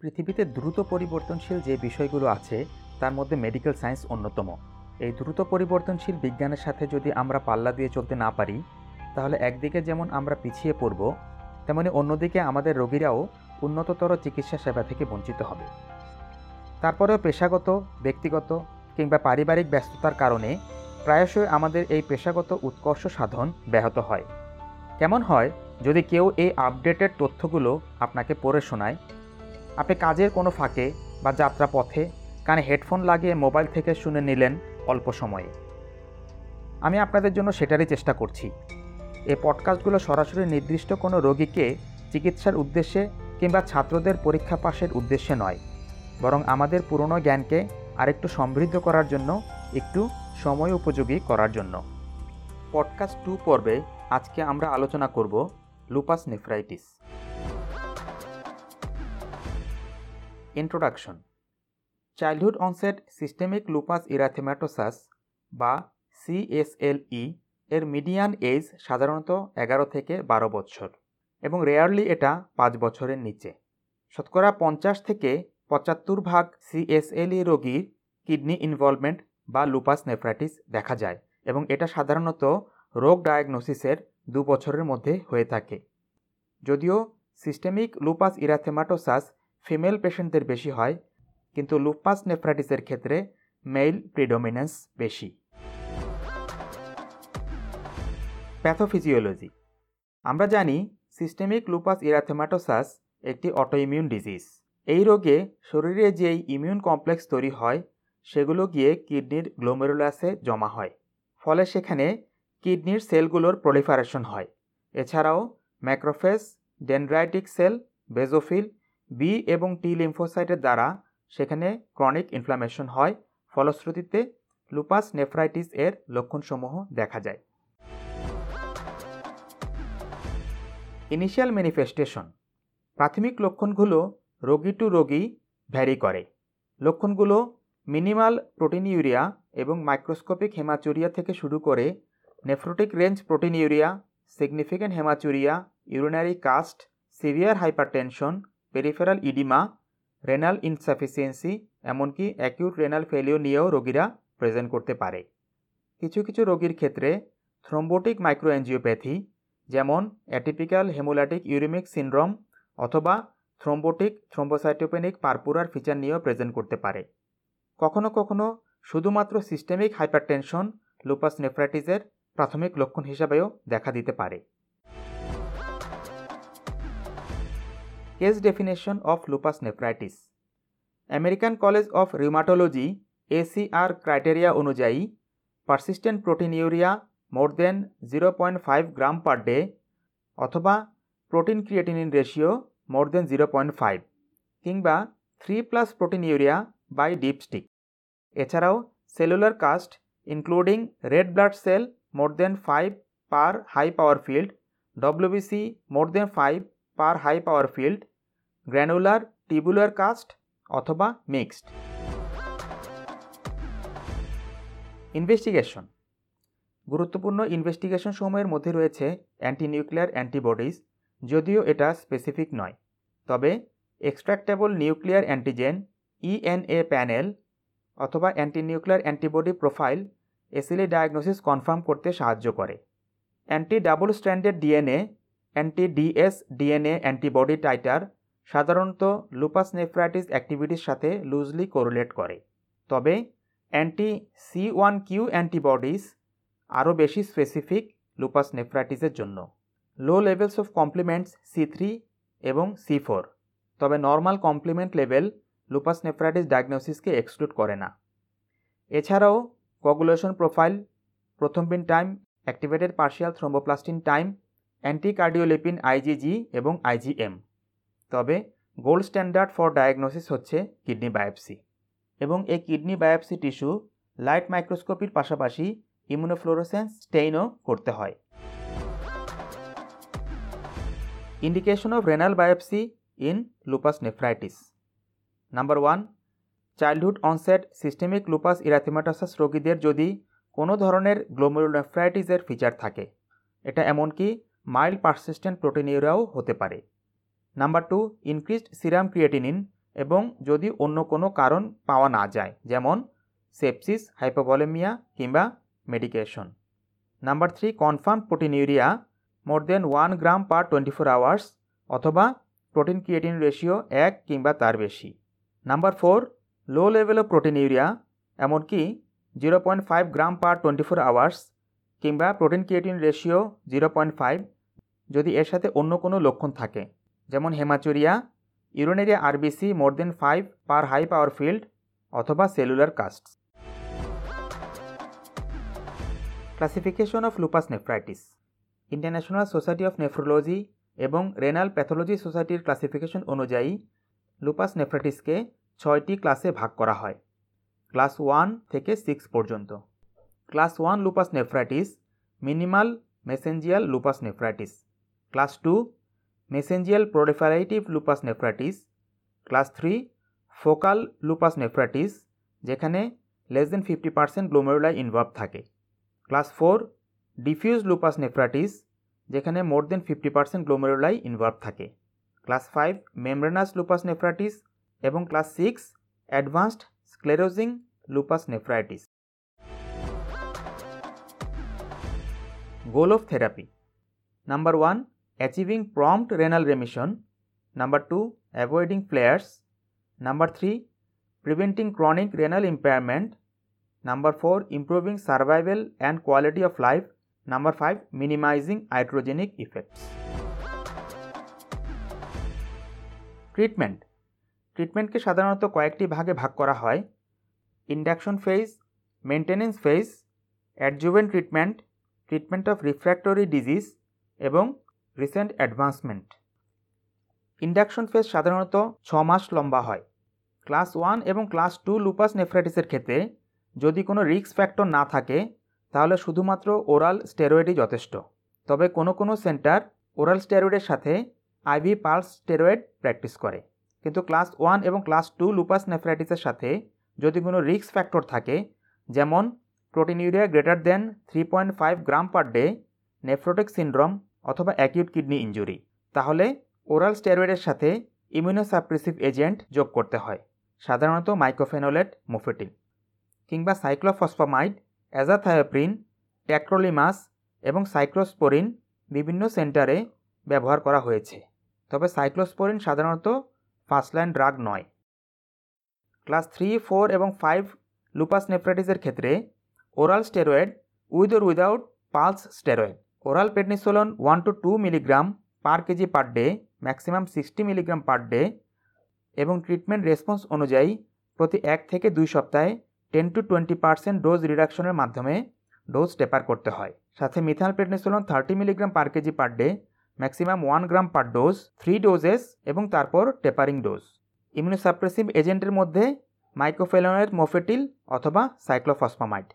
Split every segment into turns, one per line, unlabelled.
পৃথিবীতে দ্রুত পরিবর্তনশীল যে বিষয়গুলো আছে, তার মধ্যে মেডিকেল সায়েন্স অন্যতম। এই দ্রুত পরিবর্তনশীল বিজ্ঞানের সাথে যদি আমরা পাল্লা দিয়ে চলতে না পারি, তাহলে একদিকে যেমন আমরা পিছিয়ে পড়ব, তেমনি অন্যদিকে আমাদের রোগীরাও উন্নততর চিকিৎসা সেবা থেকে বঞ্চিত হবে। তারপরেও পেশাগত, ব্যক্তিগত কিংবা পারিবারিক ব্যস্ততার কারণে প্রায়শই আমাদের এই পেশাগত উৎকর্ষ সাধন ব্যাহত হয়। কেমন হয়, যদি কেউ এই আপডেটেড তথ্যগুলো আপনাকে পড়ে শোনায় আপনি কাজের কোনো ফাঁকে বা যাত্রা পথে কানে হেডফোন লাগিয়ে মোবাইল থেকে শুনে নিলেন অল্প সময়ে। আমি আপনাদের জন্য সেটারই চেষ্টা করছি। এই পডকাস্টগুলো সরাসরি নির্দিষ্ট কোনো রোগীকে চিকিৎসার উদ্দেশ্যে কিংবা ছাত্রদের পরীক্ষা পাশের উদ্দেশ্যে নয়, বরং আমাদের পুরনো জ্ঞানকে আরেকটু সমৃদ্ধ করার জন্য, একটু সময় উপযোগী করার জন্য। পডকাস্ট টু পর্বে আজকে আমরা আলোচনা করব lupus nephritis introduction. Childhood onset systemic lupus erythematosus বা সিএসএলই এর মিডিয়ান এজ সাধারণত এগারো থেকে বারো বছর এবং রেয়ারলি এটা পাঁচ বছরের নিচে। শতকরা পঞ্চাশ থেকে পঁচাত্তর ভাগ সিএসএলই রোগীর কিডনি ইনভলভমেন্ট বা লুপাস নেফ্রাইটিস দেখা যায় এবং এটা সাধারণত রোগ ডায়াগনোসিসের দু বছরের মধ্যে হয়ে থাকে। যদিও সিস্টেমিক লুপাস ইরাথেমাটোসাস ফিমেল পেশেন্টদের বেশি হয়, কিন্তু লুপাস নেফ্রাইটিসের ক্ষেত্রে মেল প্রিডোমিনেন্স বেশি। প্যাথোফিজিওলজি। আমরা জানি সিস্টেমিক লুপাস ইরাথেমাটোসাস একটি অটোইমিউন ডিজিজ। এই রোগে শরীরে যেই ইমিউন কমপ্লেক্স তৈরি হয়, সেগুলো গিয়ে কিডনির গ্লোমেরুলাসে জমা হয়। ফলে সেখানে কিডনির সেলগুলোর প্রলিফারেশন হয়। এছাড়াও macrophages dendritic cell basophil B এবং টি লিম্ফোসাইটের দ্বারা সেখানে ক্রনিক ইনফ্লামেশন হয়, ফলশ্রুতিতে লুপাস নেফ্রাইটিস এর লক্ষণসমূহ দেখা যায়। ইনিশিয়াল ম্যানিফেস্টেশন প্রাথমিক লক্ষণগুলো রোগী টু রোগী ভ্যারি করে। লক্ষণগুলো মিনিমাল প্রোটিনিউরিয়া এবং মাইক্রোস্কোপিক হেমাচুরিয়া থেকে শুরু করে nephrotic range proteinuria significant haematuria urinary cast severe hypertension peripheral oedema renal insufficiency এমনকি অ্যাকিউট রেনাল ফেলিও নিয়েও রোগীরা প্রেজেন্ট করতে পারে। কিছু কিছু রোগীর ক্ষেত্রে থ্রোম্বোটিক মাইক্রোএনজিওপ্যাথি যেমন অ্যাটিপিক্যাল হেমোলাটিক ইউরিমিক সিনড্রোম অথবা থ্রোম্বোটিক থ্রোম্বোসাইটোপেনিক পারপুরার ফিচার নিয়েও প্রেজেন্ট করতে পারে। কখনো কখনো শুধুমাত্র সিস্টেমিক হাইপারটেনশন লুপাস নেফ্রাইটিসের প্রাথমিক লক্ষণ হিসাবেও দেখা দিতে পারে। Case definition of lupus nephritis American college of rheumatology ACR criteria অনুযায়ী persistent proteinuria more than zero point five gram per day অথবা protein creatinine ratio more than zero point five কিংবা three plus proteinuria by dipstick এছাড়াও cellular cast including red blood cell more than five per high power field WBC more than five per high power field, granular, tubular cast অথবা mixed. Investigation. গুরুত্বপূর্ণ investigation সময়ের মধ্যে রয়েছে অ্যান্টিনিউক্লিয়ার antibodies যদিও এটা specific নয়। তবে extractable nuclear antigen ENA panel অথবা antinuclear antibody profile easily diagnosis confirm করতে সাহায্য করে। Anti double stranded DNA anti DS DNA antibody titre সাধারণত লুপাস নেফ্রাইটিস অ্যাক্টিভিটির সাথে লুজলি কোরিলেট করে। তবে anti C one Q antibodies আরও বেশি স্পেসিফিক লুপাস নেফ্রাইটিসের জন্য। Low levels of complements C three এবং সি ফোর। তবে normal complement level lupus nephritis ডায়াগনোসিসকে exclude করে না। এছাড়াও coagulation profile, prothrombin time, activated partial thromboplastin time anticardiolipin IgG এবং আইজিএম তবে গোল্ড স্ট্যান্ডার্ড ফর ডায়াগনোসিস হচ্ছে কিডনি বায়োপসি। এবং এই কিডনি বায়োপসি টিস্যু লাইট মাইক্রোস্কোপির পাশাপাশি ইমিউনোফ্লোরোসেন্স স্টেইনও করতে হয়। Indication of renal biopsy in lupus nephritis. Number one, childhood onset systemic lupus erythematosus রোগীদের যদি কোনো ধরনের গ্লোমেরুনেফ্রাইটিসের ফিচার থাকে, এটা এমনকি মাইল্ড পারসিস্টেন্ট প্রোটিনিউরিয়াও হতে পারে। Number two increased serum creatinine এবং যদি অন্য কোনো কারণ পাওয়া না যায়, যেমন সেপসিস হাইপোভলেমিয়া কিংবা medication number three confirm proteinuria more than one gram per twenty four hours অথবা প্রোটিন ক্রিয়েটিন রেশিও এক কিংবা তার বেশি। Number four low level of proteinuria এমনকি zero point five gram per twenty four hours কিংবা protein creatine ratio zero point five যদি এর সাথে অন্য কোনো লক্ষণ থাকে, যেমন haematuria urinary RBC more than five per high power field অথবা cellular cast classification of lupus nephritis, international society of nephrology এবং রেনাল প্যাথোলজি সোসাইটির ক্লাসিফিকেশন অনুযায়ী লুপাস নেফ্রাইটিসকে ছয়টি ক্লাসে ভাগ করা হয়, ক্লাস ওয়ান থেকে সিক্স পর্যন্ত। Class one lupus nephritis, minimal mesangial lupus nephritis class two, mesangial proliferative lupus nephritis class three, focal lupus nephritis যেখানে less than fifty percent glomeruli involve থাকে। Class four diffuse lupus nephritis যেখানে more than fifty percent glomeruli involve থাকে। Class five membranous lupus nephritis এবং class six advanced sclerosing lupus nephritis goal of therapy number one achieving prompt renal remission number two avoiding flares number three preventing chronic renal impairment number four improving survival and quality of life number five minimising iatrogenic effects treatment ট্রিটমেন্টকে সাধারণত কয়েকটি ভাগে ভাগ করা হয়। Induction phase maintenance phase adjuvant treatment treatment of refractory disease এবং recent advancement. Induction phase সাধারণত ছ মাস লম্বা হয়। ক্লাস ওয়ান এবং ক্লাস টু লুপাস নেফ্রাইটিসের ক্ষেত্রে যদি কোনো রিস্ক ফ্যাক্টর না থাকে, তাহলে শুধুমাত্র ওরাল স্টেরয়েডই যথেষ্ট। তবে কোনো কোনো সেন্টার ওরাল স্টেরয়েডের সাথে আইভি পালস স্টেরয়েড প্র্যাকটিস করে। কিন্তু ক্লাস ওয়ান এবং ক্লাস টু লুপাস নেফ্রাইটিসের সাথে যদি কোনো রিস্ক ফ্যাক্টর থাকে, যেমন proteinuria greater than three point five gram per day, nephrotic syndrome অথবা অ্যাকিউট কিডনি ইঞ্জুরি তাহলে ওরাল স্টেরয়েডের সাথে ইমিউনোসাপ্রেসিভ এজেন্ট যোগ করতে হয়, সাধারণত মাইক্রোফেনোলেট মোফেটিল কিংবা সাইক্লোফসফামাইড অ্যাজাথায়োপ্রিন ট্যাক্রোলিমাস এবং সাইক্লোস্পোরিন বিভিন্ন সেন্টারে ব্যবহার করা হয়েছে। তবে সাইক্লোস্পোরিন সাধারণত ফার্স্ট লাইন ড্রাগ নয়। ক্লাস থ্রি ফোর এবং ফাইভ লুপাস নেফ্রাইটিসের ক্ষেত্রে oral steroid with or without pulse steroid oral prednisolone one to two milligram per KG per day maximum sixty milligram per day এবং treatment response অনুযায়ী প্রতি এক থেকে দুই সপ্তাহে ten to twenty percent dose রিডাকশনের মাধ্যমে ডোজ টেপার করতে হয়। সাথে methyl prednisolone thirty milligram per KG per day maximum one gram per dose three doses এবং তারপর টেপারিং ডোজ ইমিউনোসাপ্রেসিভ এজেন্টের মধ্যে মাইক্রোফেনোলেট মোফেটিল অথবা cyclophosphamide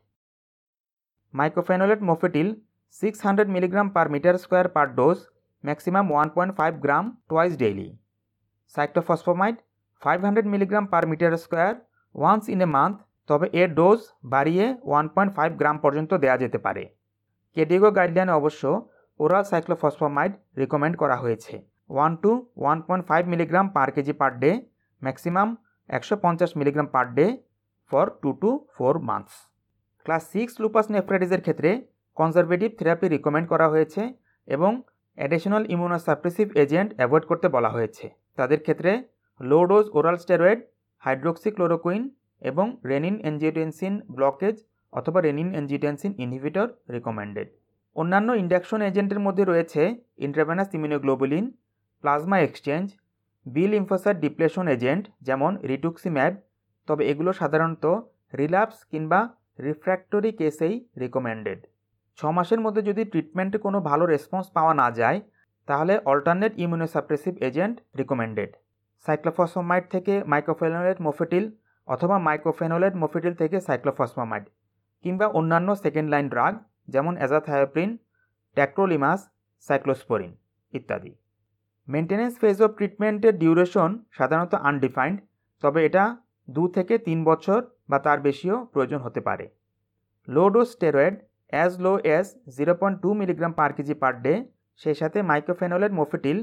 mycophenolate mofetil six hundred milligram per metre square per dose maximum one point five gram twice daily cyclophosphamide five hundred milligram per metre square once in a month তবে এর dose বাড়িয়ে one point five গ্রাম পর্যন্ত দেওয়া যেতে পারে। কেডিগো গাইডলাইনে অবশ্য oral cyclophosphamide recommend করা হয়েছে। One to one point five milligram per kg per day maximum একশো পঞ্চাশ milligram per day for two to four months class six lupus নেফ্রাইটিসের ক্ষেত্রে কনজারভেটিভ থেরাপি রিকমেন্ড করা হয়েছে এবং অ্যাডিশনাল ইমিউনোসাপ্রেসিভ এজেন্ট অ্যাভয়েড করতে বলা হয়েছে। তাদের ক্ষেত্রে low dose oral steroid hydroxychloroquine এবং রেনিন এনজিওটেন্সিন ব্লকেজ অথবা রেনিন এনজিটেন্সিন ইনহিবিটর রিকমেন্ডেড অন্যান্য ইন্ডাকশন এজেন্টের মধ্যে রয়েছে intravenous immunoglobulin plasma exchange B lymphocyte depletion agent যেমন রিটুক্সিম্যাব তবে এগুলো সাধারণত রিল্যাপস কিংবা রিফ্র্যাক্টরি কেসেই রিকমেন্ডেড ছ মাসের মধ্যে যদি ট্রিটমেন্টে কোনো ভালো রেসপন্স পাওয়া না যায়, তাহলে alternate immunosuppressive agent recommended cyclophosphamide থেকে মাইক্রোফেনোলেট মোফেটিল অথবা মাইক্রোফেনোলেট মোফেটিল থেকে সাইক্লোফসমাইড কিংবা অন্যান্য সেকেন্ড লাইন ড্রাগ যেমন অ্যাজাথায়োপ্রিন ট্যাক্রোলিমাস সাইক্লোস্পোরিন ইত্যাদি। মেনটেন্যান্স ফেজ অফ ট্রিটমেন্টের ডিউরেশন সাধারণত আনডিফাইন্ড তবে এটা দু থেকে তিন বছর বা তার বেশিও প্রয়োজন হতে পারে। Low dose steroid as low as zero point two milligram per kg per day সেই সাথে mycophenolate mofetil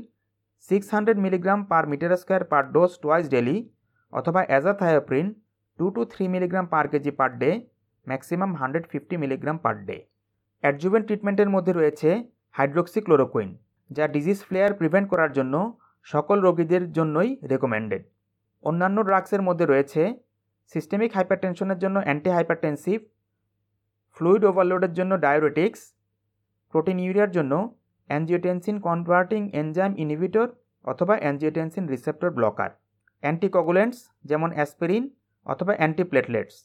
six hundred milligram per metre square per dose twice daily অথবা azathioprine two to three milligram per kg per day maximum hundred fifty milligram per day adjuvant ট্রিটমেন্টের মধ্যে রয়েছে hydroxychloroquine যা disease flair prevent করার জন্য সকল রোগীদের জন্যই রেকমেন্ডেড অন্যান্য ড্রাগসের মধ্যে রয়েছে সিস্টেমিক হাইপারটেনশনের জন্য অ্যান্টি হাইপারটেনসিভ ফ্লুইড ওভারলোডের জন্য ডায়োরেটিক্স প্রোটিন ইউরিয়ার জন্য অ্যানজিওটেনসিন কনভার্টিং এনজাইম ইনহিবিটর অথবা অ্যানজিওটেনসিন রিসেপ্টর ব্লকার অ্যান্টিকগুলেন্টস যেমন অ্যাসপিরিন অথবা অ্যান্টিপ্লেটলেটস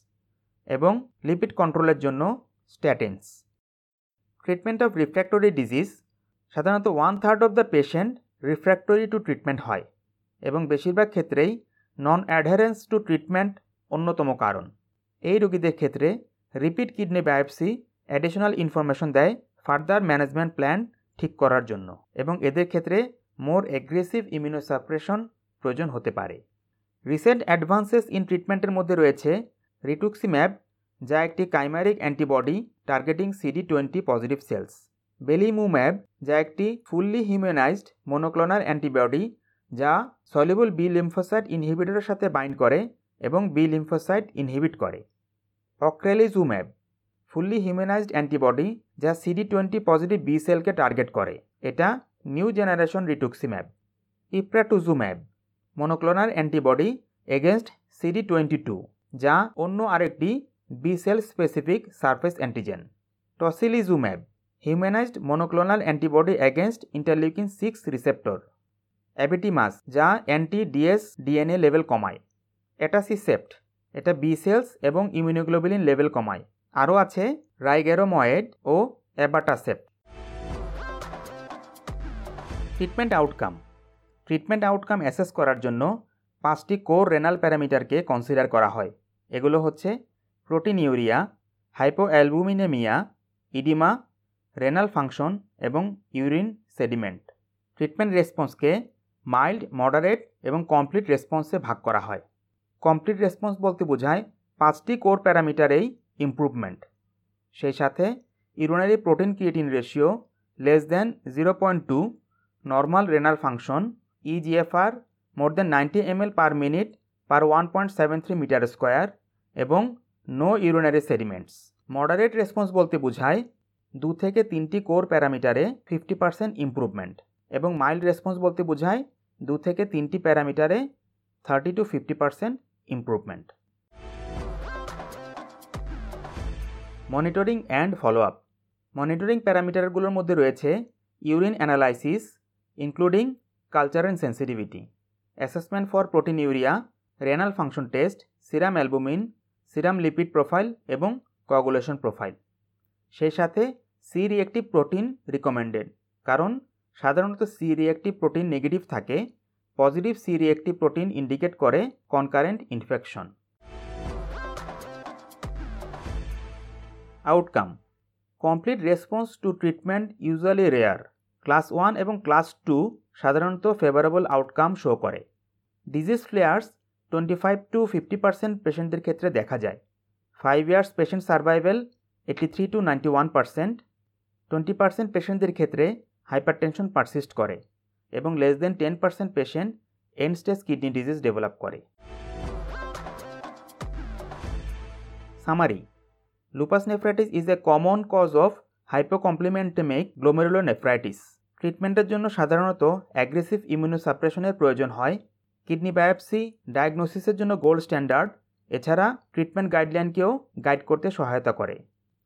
এবং লিপিড কন্ট্রোলের জন্য statins treatment of refractory disease সাধারণত one third of the patient refractory to treatment হয় এবং বেশিরভাগ ক্ষেত্রেই নন অ্যাডহারেন্স টু ট্রিটমেন্ট অন্যতম কারণ। এই রোগীদের ক্ষেত্রে repeat kidney biopsy additional information দেয় ফার্দার ম্যানেজমেন্ট প্ল্যান ঠিক করার জন্য এবং এদের ক্ষেত্রে মোর এগ্রেসিভ ইমিউনোসাপ্রেশন প্রয়োজন হতে পারে। রিসেন্ট অ্যাডভান্সেস ইন ট্রিটমেন্টের মধ্যে রয়েছে রিটুক্সিম্যাব, যা একটি chimeric antibody targeting CD twenty positive cells. Belimumab, যা একটি ফুললি হিউম্যানাইজড মনোক্লোনাল অ্যান্টিবডি, যা সলিবল বি লিম্ফোসাইট ইনহিবিটরের সাথে বাইন্ড করে এবং বি লিম্ফোসাইট ইনহিবিট করে। অক্রেলিজুম্যাব ফুললি হিউম্যানাইজড অ্যান্টিবডি যা সিডি টোয়েন্টি পজিটিভ বি সেলকে টার্গেট করে। এটা new generation rituximab epratuzumab monoclonal antibody against CD twenty two যা অন্য আরেকটি B cell specific surface antigen tocilizumab humanised monoclonal antibody against interleukin six receptor abetimus যা anti DS DNA level কমায়। Atacicept এটা B cells এবং immunoglobulin level কমায়। আরও আছে রাইগেরোময়েড ও abatacept treatment outcome treatment outcome assess করার জন্য পাঁচটি কোর রেনাল প্যারামিটারকে কনসিডার করা হয়। এগুলো হচ্ছে proteinuria hypoalbuminaemia oedema renal function এবং ইউরিন সেডিমেন্ট ট্রিটমেন্ট রেসপন্সকে মাইল্ড মডারেট এবং কমপ্লিট রেসপন্সে ভাগ করা হয়। কমপ্লিট রেসপন্স বলতে বোঝায় পাঁচটি কোর প্যারামিটারেই ইমপ্রুভমেন্ট সেই সাথে urinary protein creatinine ratio less than zero point two normal renal function eGFR more than ninety M per minute per one point seven three metre square এবং no urinary sediments moderate response বলতে বোঝায় দু থেকে তিনটি core প্যারামিটারে fifty percent improvement এবং mild response বলতে বোঝায় দু থেকে তিনটি প্যারামিটারে thirty to fifty percent improvement monitoring and follow up monitoring প্যারামিটারগুলোর মধ্যে রয়েছে urine analysis including culture and sensitivity assessment for proteinuria renal function test serum albumin serum lipid profile এবং coagulation profile সেই সাথে সি রিয়েক্টিভ প্রোটিন রিকমেন্ডেড কারণ সাধারণত C reactive protein negative থাকে positive C reactive protein indicate করে concurrent infection. Outcome, complete response to treatment usually rare. Class one এবং class two সাধারণত favourable outcome show করে। Disease flares twenty five to fifty percent পেশেন্টদের ক্ষেত্রে দেখা যায়। Five years patient survival eighty three to ninety one percent. Twenty percent পেশেন্টদের ক্ষেত্রে hypertension persist করে। এবং less than ten percent patient end stage kidney disease develop করে summary lupus nephritis is a common cause of hypocomplementemic glomerulonephritis ট্রিটমেন্টের জন্য সাধারণত aggressive ইমিউনোসাপ্রেশনের প্রয়োজন হয়। কিডনি বায়োপসি ডায়াগনোসিসের জন্য গোল্ড স্ট্যান্ডার্ড এছাড়া ট্রিটমেন্ট গাইডলাইনকেও গাইড করতে সহায়তা করে।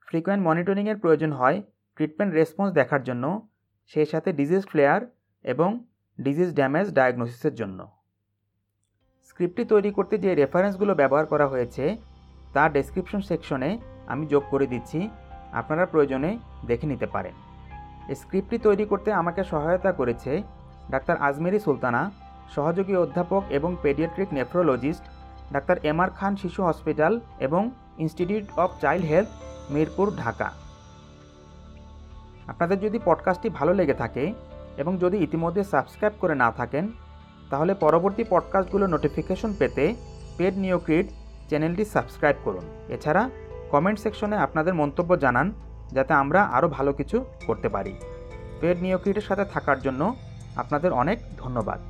ফ্রিকোয়েন্ট মনিটরিংয়ের প্রয়োজন হয়। ট্রিটমেন্ট রেসপন্স দেখার জন্য। সেই সাথে ডিজিজ ফ্লেয়ার এবং ডিজিজ ড্যামেজ ডায়াগনোসিসের জন্য। স্ক্রিপ্টটি তৈরি করতে যে রেফারেন্সগুলো ব্যবহার করা হয়েছে, তা ডেসক্রিপশন সেকশনে আমি যোগ করে দিচ্ছি, আপনারা প্রয়োজনে দেখে নিতে পারেন। স্ক্রিপ্টটি তৈরি করতে আমাকে সহায়তা করেছে ডাক্তার আজমেরি সুলতানা, সহযোগী অধ্যাপক এবং paediatric nephrologist doctor M R Khan Shishu hospital এবং institute of child health Mirpur, Dhaka. আপনাদের যদি পডকাস্টটি ভালো লেগে থাকে এবং যদি ইতিমধ্যে সাবস্ক্রাইব করে না থাকেন, তাহলে পরবর্তী পডকাস্টগুলো নোটিফিকেশন পেতে পেড নিয়োক্রিড চ্যানেলটি সাবস্ক্রাইব করুন। এছাড়া কমেন্ট সেকশনে আপনাদের মন্তব্য জানান, যাতে আমরা আরও ভালো কিছু করতে পারি। পেড নিয়োক্রিটের সাথে থাকার জন্য আপনাদের অনেক ধন্যবাদ।